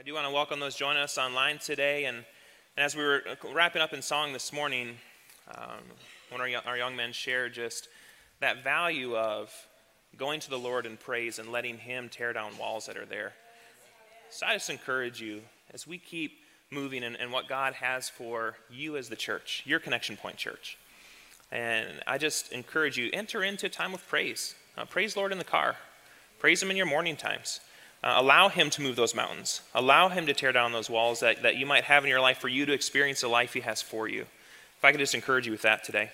I do want to welcome those joining us online today. And, and as we were wrapping up in song this morning, um, one of our, our young men shared just that value of going to the Lord in praise and letting Him tear down walls that are there. So I just encourage you as we keep moving and, what God has for you as the church, your connection point church. And I just encourage you, enter into a time of praise. Uh, praise Lord in the car. Praise Him in your morning times. Uh, allow Him to move those mountains. Allow Him to tear down those walls that, that you might have in your life for you to experience the life He has for you. If I could just encourage you with that today.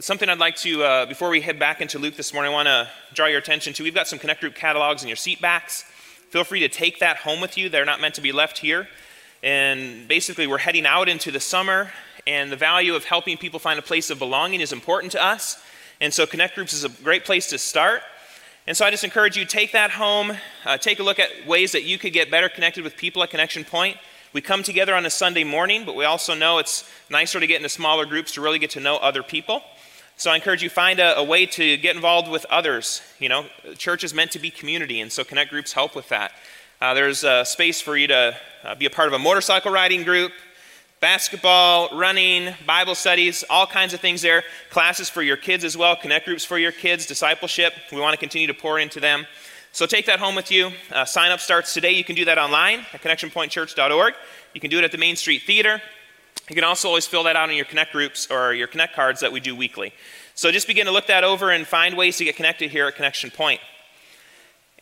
Something I'd like to, uh, before we head back into Luke this morning, I want to draw your attention to. We've got some Connect Group catalogs in your seat backs. Feel free to take that home with you. They're not meant to be left here. And basically, we're heading out into the summer, and the value of helping people find a place of belonging is important to us. And so, Connect Groups is a great place to start. And so, I just encourage you to take that home, uh, take a look at ways that you could get better connected with people at Connection Point. We come together on a Sunday morning, but we also know it's nicer to get into smaller groups to really get to know other people. So I encourage you find a, a, way to get involved with others. You know, church is meant to be community, and so Connect groups help with that. Uh, there's a space for you to uh, be a part of a motorcycle riding group, basketball, running, Bible studies, all kinds of things there. Classes for your kids as well, Connect groups for your kids, discipleship. We want to continue to pour into them. So take that home with you. Uh, sign up starts today. You can do that online at connectionpointchurch.org. You can do it at the Main Street Theater. You can also always fill that out in your Connect groups or your Connect cards that we do weekly. So just begin to look that over and find ways to get connected here at Connection Point.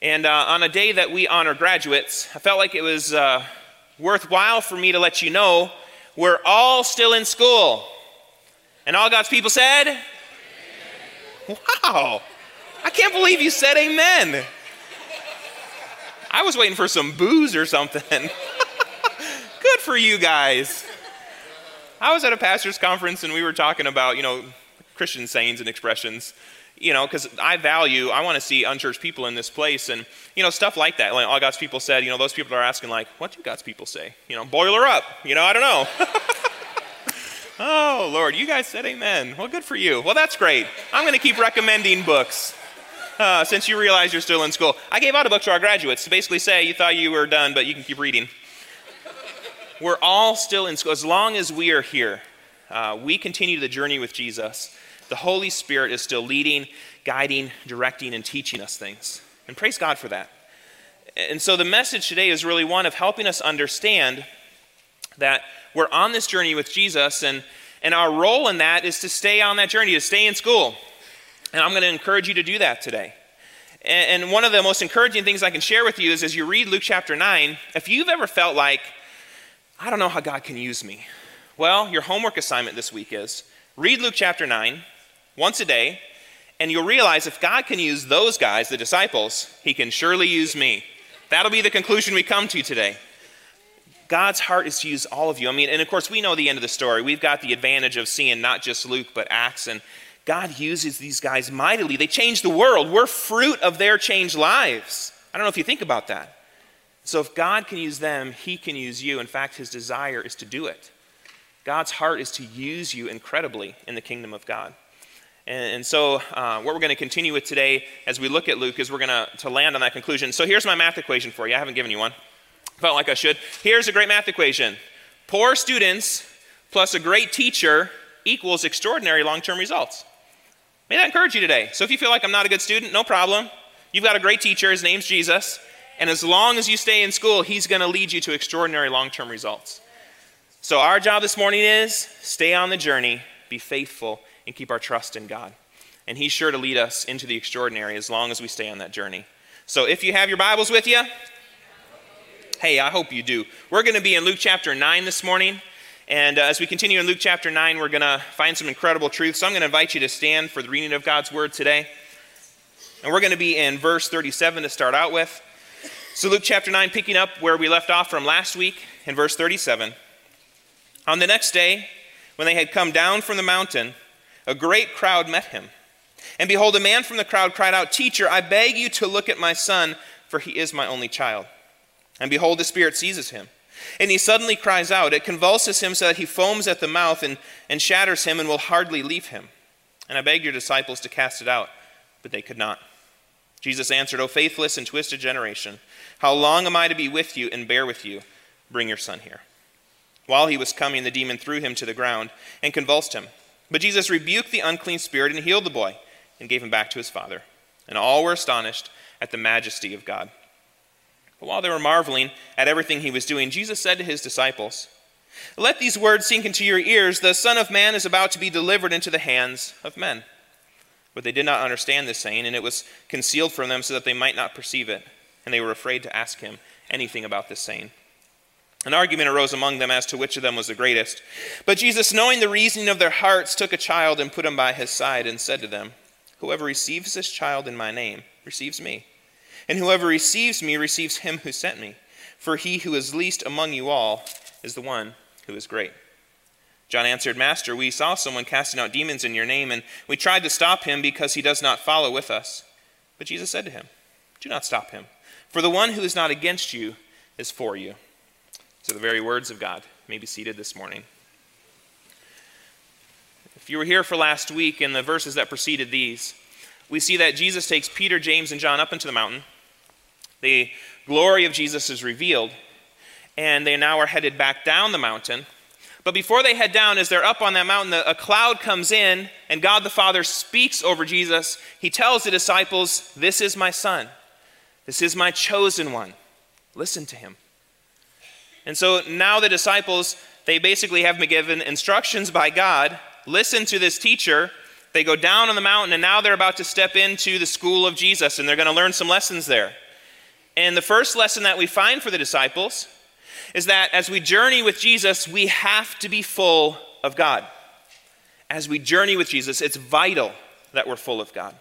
And uh, on a day that we honor graduates, I felt like it was uh, worthwhile for me to let you know we're all still in school. And all God's people said, Wow, I can't believe you said amen. I was waiting for some boos or something. Good for you guys. I was at a pastor's conference and we were talking about, you know, Christian sayings and expressions, you know, because I value, I want to see unchurched people in this place and, you know, stuff like that. Like all God's people said, you know, those people are asking, like, what do God's people say? You know, boiler up. You know, I don't know. oh, Lord, you guys said amen. Well, good for you. Well, that's great. I'm going to keep recommending books uh, since you realize you're still in school. I gave out a book to our graduates to basically say you thought you were done, but you can keep reading. We're all still in school. As long as we are here, uh, we continue the journey with Jesus. The Holy Spirit is still leading, guiding, directing, and teaching us things. And praise God for that. And so the message today is really one of helping us understand that we're on this journey with Jesus, and, and our role in that is to stay on that journey, to stay in school, and I'm going to encourage you to do that today. And one of the most encouraging things I can share with you is as you read Luke chapter 9, if you've ever felt like, I don't know how God can use me, well, your homework assignment this week is read Luke chapter 9 once a day, and you'll realize if God can use those guys, the disciples, he can surely use me. That'll be the conclusion we come to today. God's heart is to use all of you. I mean, and of course, we know the end of the story. We've got the advantage of seeing not just Luke, but Acts, and God uses these guys mightily. They change the world. We're fruit of their changed lives. I don't know if you think about that. So if God can use them, He can use you. In fact, His desire is to do it. God's heart is to use you incredibly in the kingdom of God. And, and so, uh, what we're going to continue with today as we look at Luke is we're going to land on that conclusion. So, here's my math equation for you. I haven't given you one. Felt like I should. Here's a great math equation poor students plus a great teacher equals extraordinary long term results. May that encourage you today. So if you feel like I'm not a good student, no problem. You've got a great teacher. His name's Jesus. And as long as you stay in school, he's going to lead you to extraordinary long term results. So our job this morning is stay on the journey, be faithful, and keep our trust in God. And he's sure to lead us into the extraordinary as long as we stay on that journey. So if you have your Bibles with you, hey, I hope you do. We're going to be in Luke chapter 9 this morning. And uh, as we continue in Luke chapter 9, we're going to find some incredible truths. So I'm going to invite you to stand for the reading of God's word today. And we're going to be in verse 37 to start out with. So, Luke chapter 9, picking up where we left off from last week in verse 37. On the next day, when they had come down from the mountain, a great crowd met him. And behold, a man from the crowd cried out, Teacher, I beg you to look at my son, for he is my only child. And behold, the Spirit seizes him and he suddenly cries out. It convulses him so that he foams at the mouth and, and shatters him and will hardly leave him. And I begged your disciples to cast it out, but they could not. Jesus answered, O faithless and twisted generation, How long am I to be with you and bear with you? Bring your son here. While he was coming, the demon threw him to the ground and convulsed him. But Jesus rebuked the unclean spirit and healed the boy and gave him back to his father. And all were astonished at the majesty of God. But while they were marveling at everything he was doing, Jesus said to his disciples, Let these words sink into your ears. The Son of Man is about to be delivered into the hands of men. But they did not understand this saying, and it was concealed from them so that they might not perceive it. And they were afraid to ask him anything about this saying. An argument arose among them as to which of them was the greatest. But Jesus, knowing the reasoning of their hearts, took a child and put him by his side and said to them, Whoever receives this child in my name receives me. And whoever receives me receives him who sent me. For he who is least among you all is the one who is great. John answered, Master, we saw someone casting out demons in your name, and we tried to stop him because he does not follow with us. But Jesus said to him, Do not stop him, for the one who is not against you is for you. Are the very words of God. May be seated this morning. If you were here for last week in the verses that preceded these, we see that Jesus takes Peter, James, and John up into the mountain. The glory of Jesus is revealed, and they now are headed back down the mountain. But before they head down, as they're up on that mountain, a cloud comes in, and God the Father speaks over Jesus. He tells the disciples, This is my son. This is my chosen one. Listen to him. And so now the disciples, they basically have been given instructions by God listen to this teacher they go down on the mountain, and now they're about to step into the school of Jesus, and they're going to learn some lessons there. And the first lesson that we find for the disciples is that as we journey with Jesus, we have to be full of God. As we journey with Jesus, it's vital that we're full of God.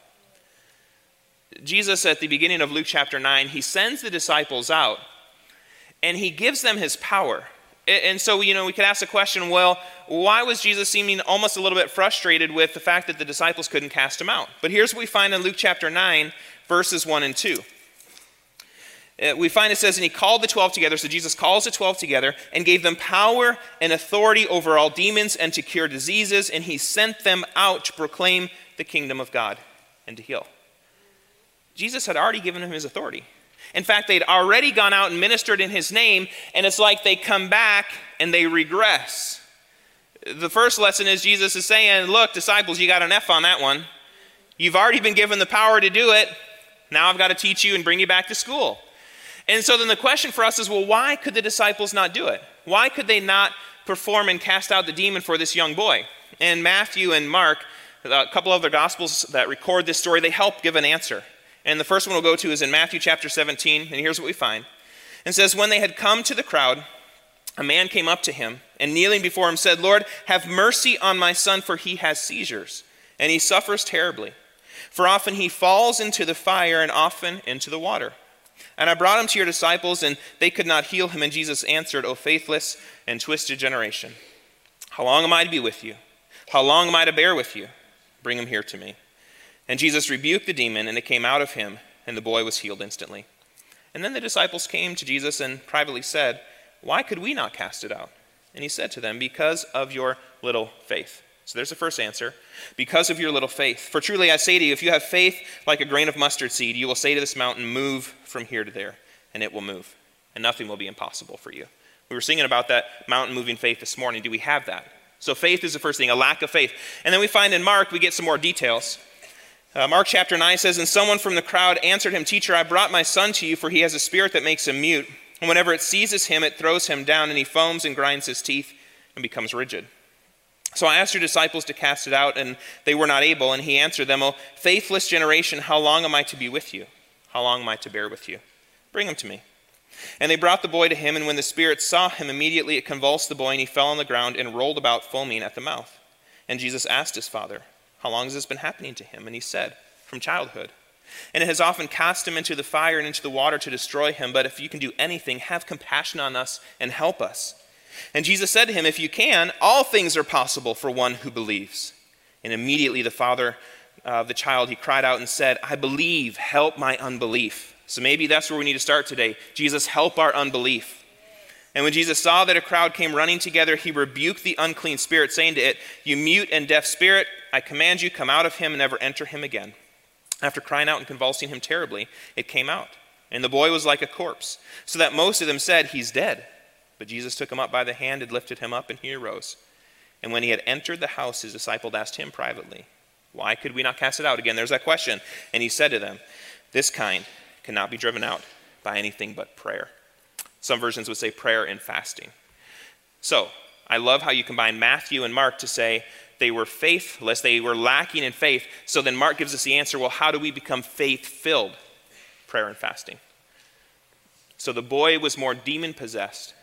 Jesus, at the beginning of Luke chapter 9, he sends the disciples out and he gives them his power. And so, you know, we could ask the question well, why was Jesus seeming almost a little bit frustrated with the fact that the disciples couldn't cast him out? But here's what we find in Luke chapter 9, verses 1 and 2. Uh, we find it says, And he called the 12 together. So Jesus calls the 12 together and gave them power and authority over all demons and to cure diseases. And he sent them out to proclaim the kingdom of God and to heal. Jesus had already given him his authority. In fact, they'd already gone out and ministered in his name, and it's like they come back and they regress. The first lesson is Jesus is saying, Look, disciples, you got an F on that one. You've already been given the power to do it. Now I've got to teach you and bring you back to school. And so then the question for us is well, why could the disciples not do it? Why could they not perform and cast out the demon for this young boy? And Matthew and Mark, a couple other gospels that record this story, they help give an answer. And the first one we'll go to is in Matthew chapter 17, and here's what we find. It says, When they had come to the crowd, a man came up to him and kneeling before him said, Lord, have mercy on my son, for he has seizures, and he suffers terribly. For often he falls into the fire and often into the water. And I brought him to your disciples, and they could not heal him. And Jesus answered, O faithless and twisted generation, how long am I to be with you? How long am I to bear with you? Bring him here to me. And Jesus rebuked the demon, and it came out of him, and the boy was healed instantly. And then the disciples came to Jesus and privately said, Why could we not cast it out? And he said to them, Because of your little faith. So there's the first answer. Because of your little faith. For truly I say to you, if you have faith like a grain of mustard seed, you will say to this mountain, Move from here to there, and it will move, and nothing will be impossible for you. We were singing about that mountain moving faith this morning. Do we have that? So faith is the first thing, a lack of faith. And then we find in Mark, we get some more details. Uh, Mark chapter 9 says, And someone from the crowd answered him, Teacher, I brought my son to you, for he has a spirit that makes him mute. And whenever it seizes him, it throws him down, and he foams and grinds his teeth and becomes rigid. So I asked your disciples to cast it out, and they were not able. And he answered them, O faithless generation, how long am I to be with you? How long am I to bear with you? Bring him to me. And they brought the boy to him, and when the spirit saw him, immediately it convulsed the boy, and he fell on the ground and rolled about, foaming at the mouth. And Jesus asked his father, how long has this been happening to him? And he said, From childhood. And it has often cast him into the fire and into the water to destroy him. But if you can do anything, have compassion on us and help us. And Jesus said to him, If you can, all things are possible for one who believes. And immediately the father of the child, he cried out and said, I believe, help my unbelief. So maybe that's where we need to start today. Jesus, help our unbelief. And when Jesus saw that a crowd came running together, he rebuked the unclean spirit, saying to it, You mute and deaf spirit, I command you, come out of him and never enter him again. After crying out and convulsing him terribly, it came out, and the boy was like a corpse, so that most of them said, He's dead. But Jesus took him up by the hand and lifted him up, and he arose. And when he had entered the house, his disciples asked him privately, Why could we not cast it out? Again, there's that question. And he said to them, This kind cannot be driven out by anything but prayer. Some versions would say prayer and fasting. So, I love how you combine Matthew and Mark to say they were faithless, they were lacking in faith. So then Mark gives us the answer well, how do we become faith filled? Prayer and fasting. So the boy was more demon possessed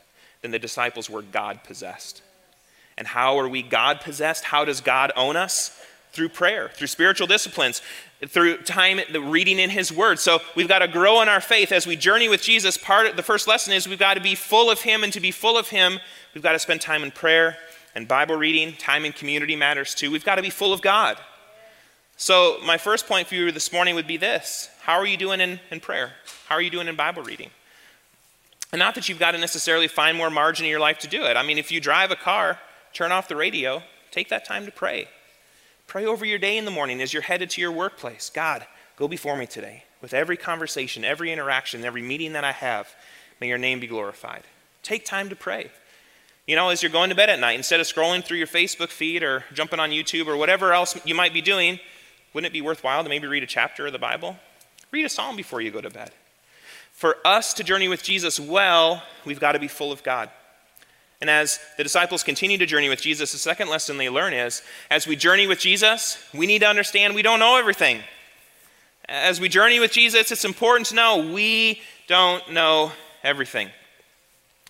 than the disciples were God possessed. And how are we God possessed? How does God own us? Through prayer, through spiritual disciplines, through time the reading in His Word. So we've got to grow in our faith as we journey with Jesus. Part of the first lesson is we've got to be full of Him, and to be full of Him, we've got to spend time in prayer and Bible reading. Time in community matters too. We've got to be full of God. So my first point for you this morning would be this: How are you doing in, in prayer? How are you doing in Bible reading? And not that you've got to necessarily find more margin in your life to do it. I mean, if you drive a car, turn off the radio, take that time to pray. Pray over your day in the morning as you're headed to your workplace. God, go before me today. With every conversation, every interaction, every meeting that I have, may your name be glorified. Take time to pray. You know, as you're going to bed at night, instead of scrolling through your Facebook feed or jumping on YouTube or whatever else you might be doing, wouldn't it be worthwhile to maybe read a chapter of the Bible? Read a psalm before you go to bed. For us to journey with Jesus well, we've got to be full of God. And as the disciples continue to journey with Jesus, the second lesson they learn is as we journey with Jesus, we need to understand we don't know everything. As we journey with Jesus, it's important to know we don't know everything.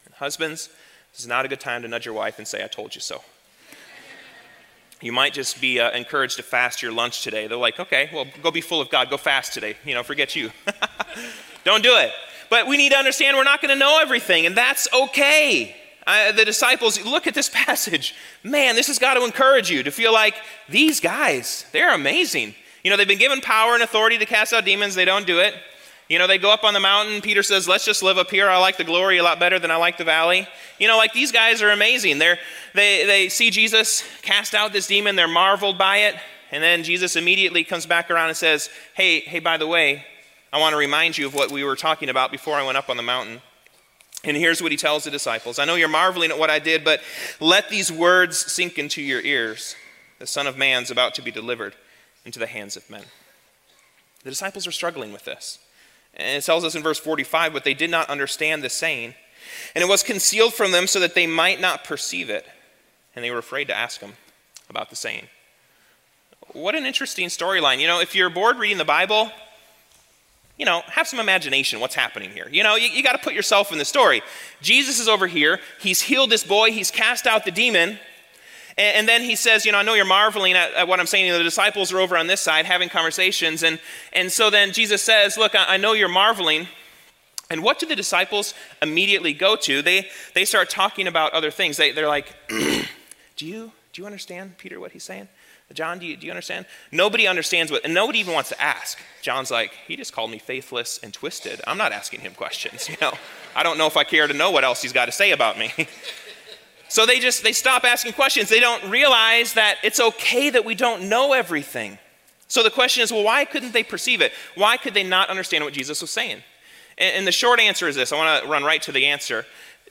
And husbands, this is not a good time to nudge your wife and say, I told you so. You might just be uh, encouraged to fast your lunch today. They're like, okay, well, go be full of God. Go fast today. You know, forget you. Don't do it. But we need to understand we're not going to know everything, and that's okay. Uh, the disciples, look at this passage. Man, this has got to encourage you to feel like these guys, they're amazing. You know, they've been given power and authority to cast out demons, they don't do it. You know, they go up on the mountain. Peter says, Let's just live up here. I like the glory a lot better than I like the valley. You know, like these guys are amazing. They're, they, they see Jesus cast out this demon, they're marveled by it. And then Jesus immediately comes back around and says, Hey, hey, by the way, I want to remind you of what we were talking about before I went up on the mountain. And here's what he tells the disciples I know you're marveling at what I did, but let these words sink into your ears. The Son of Man's about to be delivered into the hands of men. The disciples are struggling with this. And it tells us in verse 45, but they did not understand the saying. And it was concealed from them so that they might not perceive it. And they were afraid to ask him about the saying. What an interesting storyline. You know, if you're bored reading the Bible, you know, have some imagination what's happening here. You know, you, you got to put yourself in the story. Jesus is over here. He's healed this boy. He's cast out the demon. And, and then he says, You know, I know you're marveling at, at what I'm saying. You know, the disciples are over on this side having conversations. And, and so then Jesus says, Look, I, I know you're marveling. And what do the disciples immediately go to? They, they start talking about other things. They, they're like, do, you, do you understand, Peter, what he's saying? John, do you, do you understand? Nobody understands what, and nobody even wants to ask. John's like, he just called me faithless and twisted. I'm not asking him questions, you know. I don't know if I care to know what else he's got to say about me. So they just they stop asking questions. They don't realize that it's okay that we don't know everything. So the question is, well, why couldn't they perceive it? Why could they not understand what Jesus was saying? And, and the short answer is this. I want to run right to the answer.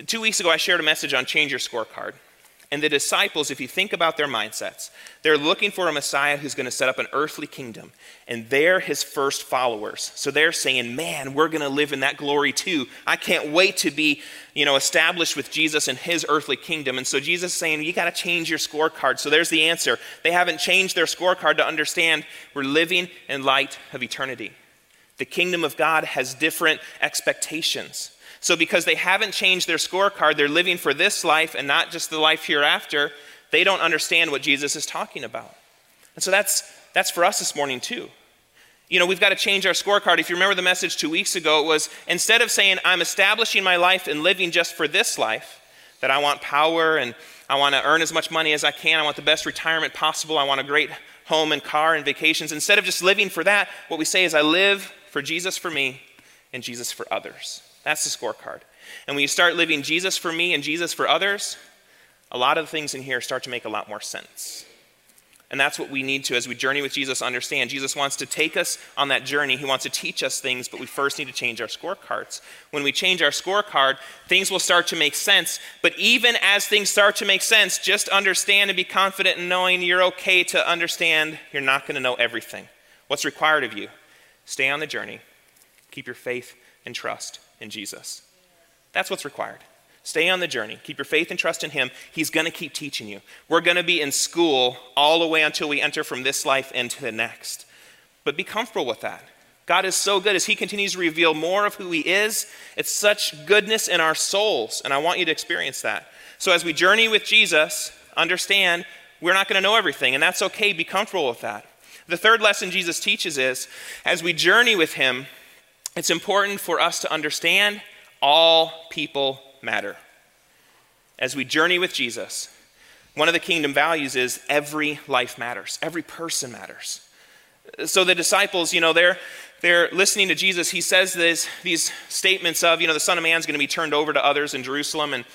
Two weeks ago, I shared a message on change your scorecard. And the disciples, if you think about their mindsets, they're looking for a Messiah who's going to set up an earthly kingdom. And they're his first followers. So they're saying, man, we're going to live in that glory too. I can't wait to be, you know, established with Jesus in his earthly kingdom. And so Jesus is saying, you got to change your scorecard. So there's the answer. They haven't changed their scorecard to understand we're living in light of eternity. The kingdom of God has different expectations. So, because they haven't changed their scorecard, they're living for this life and not just the life hereafter, they don't understand what Jesus is talking about. And so that's, that's for us this morning, too. You know, we've got to change our scorecard. If you remember the message two weeks ago, it was instead of saying, I'm establishing my life and living just for this life, that I want power and I want to earn as much money as I can, I want the best retirement possible, I want a great home and car and vacations. Instead of just living for that, what we say is, I live for Jesus for me and Jesus for others. That's the scorecard. And when you start living Jesus for me and Jesus for others, a lot of the things in here start to make a lot more sense. And that's what we need to, as we journey with Jesus, understand. Jesus wants to take us on that journey. He wants to teach us things, but we first need to change our scorecards. When we change our scorecard, things will start to make sense. But even as things start to make sense, just understand and be confident in knowing you're okay to understand you're not going to know everything. What's required of you? Stay on the journey, keep your faith and trust in Jesus. That's what's required. Stay on the journey. Keep your faith and trust in Him. He's going to keep teaching you. We're going to be in school all the way until we enter from this life into the next. But be comfortable with that. God is so good as He continues to reveal more of who He is. It's such goodness in our souls, and I want you to experience that. So, as we journey with Jesus, understand we're not going to know everything, and that's okay. Be comfortable with that. The third lesson Jesus teaches is as we journey with Him, it's important for us to understand all people matter. As we journey with Jesus, one of the kingdom values is every life matters, every person matters. So the disciples, you know, they're they're listening to Jesus. He says this, these statements of, you know, the Son of Man is going to be turned over to others in Jerusalem, and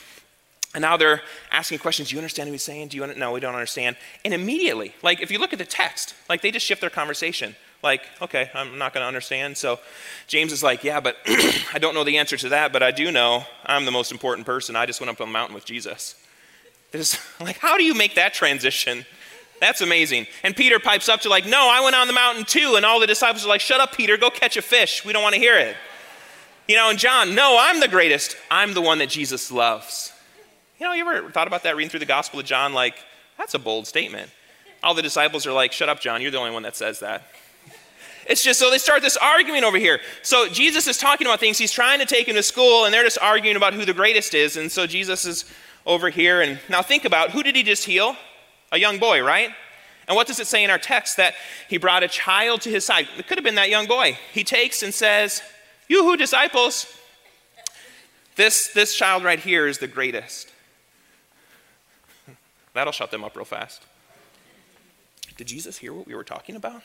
and now they're asking questions. Do you understand what he's saying? Do you no? We don't understand. And immediately, like if you look at the text, like they just shift their conversation like, okay, I'm not going to understand. So James is like, yeah, but I don't know the answer to that, but I do know I'm the most important person. I just went up on the mountain with Jesus. Like, how do you make that transition? That's amazing. And Peter pipes up to like, no, I went on the mountain too. And all the disciples are like, shut up, Peter, go catch a fish. We don't want to hear it. You know, and John, no, I'm the greatest. I'm the one that Jesus loves. You know, you ever thought about that reading through the Gospel of John? Like, that's a bold statement. All the disciples are like, shut up, John, you're the only one that says that. It's just so they start this argument over here. So Jesus is talking about things. He's trying to take him to school, and they're just arguing about who the greatest is. And so Jesus is over here. And now think about who did he just heal? A young boy, right? And what does it say in our text? That he brought a child to his side. It could have been that young boy. He takes and says, You who disciples, this, this child right here is the greatest. That'll shut them up real fast. Did Jesus hear what we were talking about?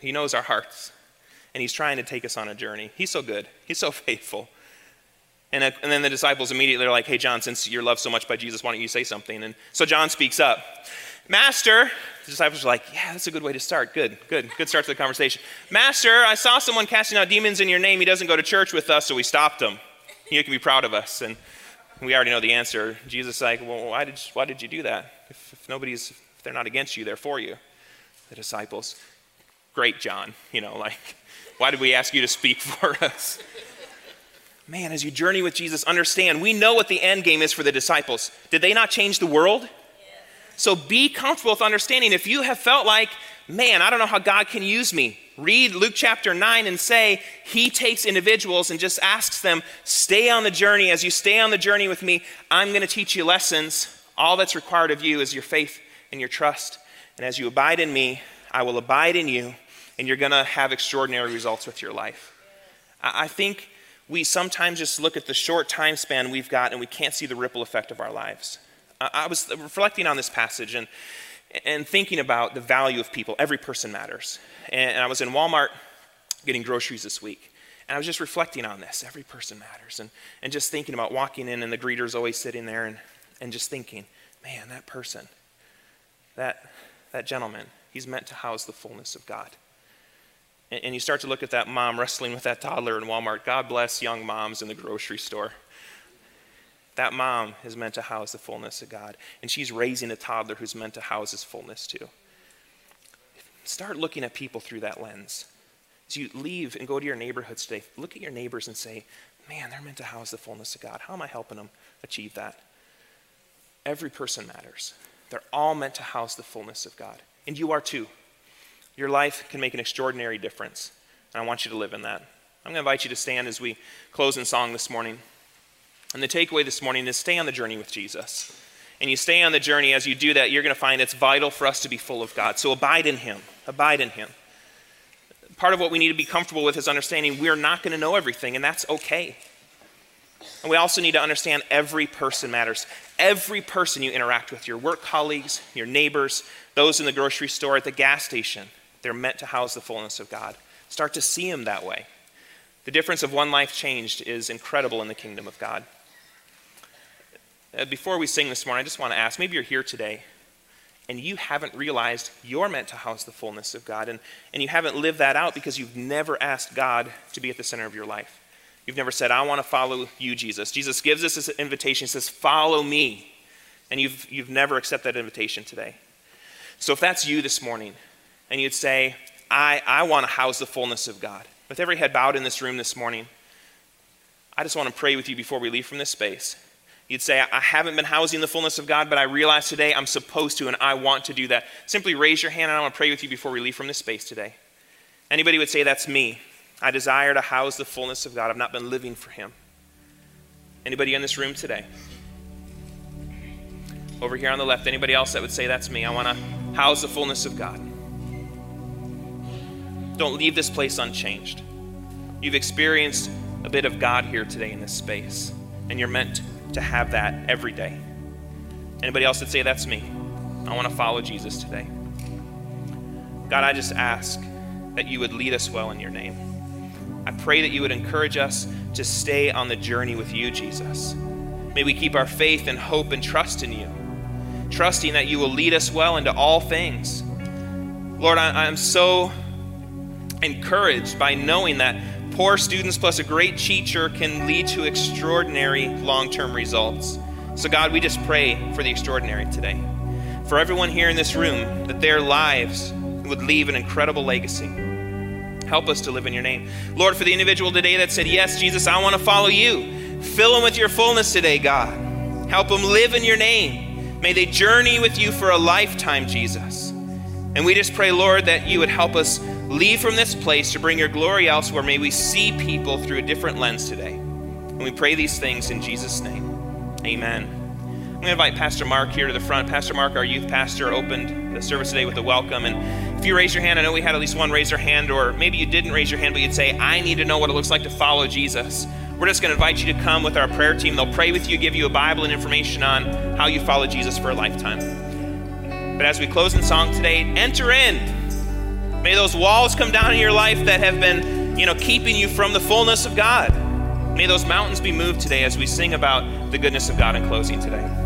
He knows our hearts. And He's trying to take us on a journey. He's so good, He's so faithful. And, uh, and then the disciples immediately are like, hey, John, since you're loved so much by Jesus, why don't you say something? And so John speaks up. Master, the disciples are like, yeah, that's a good way to start. Good, good, good start to the conversation. Master, I saw someone casting out demons in your name. He doesn't go to church with us, so we stopped him. You can be proud of us. And we already know the answer. Jesus is like, well, why did, why did you do that? If, if nobody's, if they're not against you, they're for you. The disciples. Great, John. You know, like, why did we ask you to speak for us? Man, as you journey with Jesus, understand we know what the end game is for the disciples. Did they not change the world? So be comfortable with understanding if you have felt like, man, I don't know how God can use me. Read Luke chapter 9 and say, He takes individuals and just asks them, stay on the journey. As you stay on the journey with me, I'm going to teach you lessons. All that's required of you is your faith and your trust. And as you abide in me, I will abide in you and you're going to have extraordinary results with your life. I think we sometimes just look at the short time span we've got and we can't see the ripple effect of our lives. I was reflecting on this passage and, and thinking about the value of people. Every person matters. And I was in Walmart getting groceries this week. And I was just reflecting on this. Every person matters. And, and just thinking about walking in and the greeter's always sitting there and, and just thinking, man, that person, that, that gentleman, he's meant to house the fullness of God. And you start to look at that mom wrestling with that toddler in Walmart. God bless young moms in the grocery store. That mom is meant to house the fullness of God. And she's raising a toddler who's meant to house his fullness too. Start looking at people through that lens. As you leave and go to your neighborhoods today, look at your neighbors and say, man, they're meant to house the fullness of God. How am I helping them achieve that? Every person matters. They're all meant to house the fullness of God. And you are too. Your life can make an extraordinary difference. And I want you to live in that. I'm going to invite you to stand as we close in song this morning. And the takeaway this morning is stay on the journey with Jesus. And you stay on the journey, as you do that, you're going to find it's vital for us to be full of God. So abide in Him. Abide in Him. Part of what we need to be comfortable with is understanding we're not going to know everything, and that's okay. And we also need to understand every person matters. Every person you interact with, your work colleagues, your neighbors, those in the grocery store, at the gas station, they're meant to house the fullness of God. Start to see Him that way. The difference of one life changed is incredible in the kingdom of God. Uh, before we sing this morning, I just want to ask maybe you're here today and you haven't realized you're meant to house the fullness of God, and, and you haven't lived that out because you've never asked God to be at the center of your life. You've never said, I want to follow you, Jesus. Jesus gives us this invitation. He says, Follow me. And you've, you've never accepted that invitation today. So if that's you this morning, and you'd say, I, I want to house the fullness of God, with every head bowed in this room this morning, I just want to pray with you before we leave from this space. You'd say, I haven't been housing the fullness of God, but I realize today I'm supposed to and I want to do that. Simply raise your hand and I want to pray with you before we leave from this space today. Anybody would say, That's me. I desire to house the fullness of God. I've not been living for Him. Anybody in this room today? Over here on the left, anybody else that would say, That's me? I want to house the fullness of God. Don't leave this place unchanged. You've experienced a bit of God here today in this space, and you're meant to have that every day. Anybody else that say, That's me? I want to follow Jesus today. God, I just ask that you would lead us well in your name. I pray that you would encourage us to stay on the journey with you, Jesus. May we keep our faith and hope and trust in you, trusting that you will lead us well into all things. Lord, I, am so encouraged by knowing that poor students plus a great teacher can lead to extraordinary long term results. So, God, we just pray for the extraordinary today. For everyone here in this room, that their lives would leave an incredible legacy. Help us to live in your name. Lord, for the individual today that said, Yes, Jesus, I want to follow you, fill them with your fullness today, God. Help them live in your name. May they journey with you for a lifetime, Jesus. And we just pray, Lord, that you would help us leave from this place to bring your glory elsewhere. May we see people through a different lens today. And we pray these things in Jesus' name. Amen. I'm going to invite Pastor Mark here to the front. Pastor Mark, our youth pastor, opened the service today with a welcome. And if you raise your hand, I know we had at least one raise their hand, or maybe you didn't raise your hand, but you'd say, I need to know what it looks like to follow Jesus. We're just going to invite you to come with our prayer team. They'll pray with you, give you a Bible and information on how you follow Jesus for a lifetime. But as we close in song today, enter in. May those walls come down in your life that have been, you know, keeping you from the fullness of God. May those mountains be moved today as we sing about the goodness of God in closing today.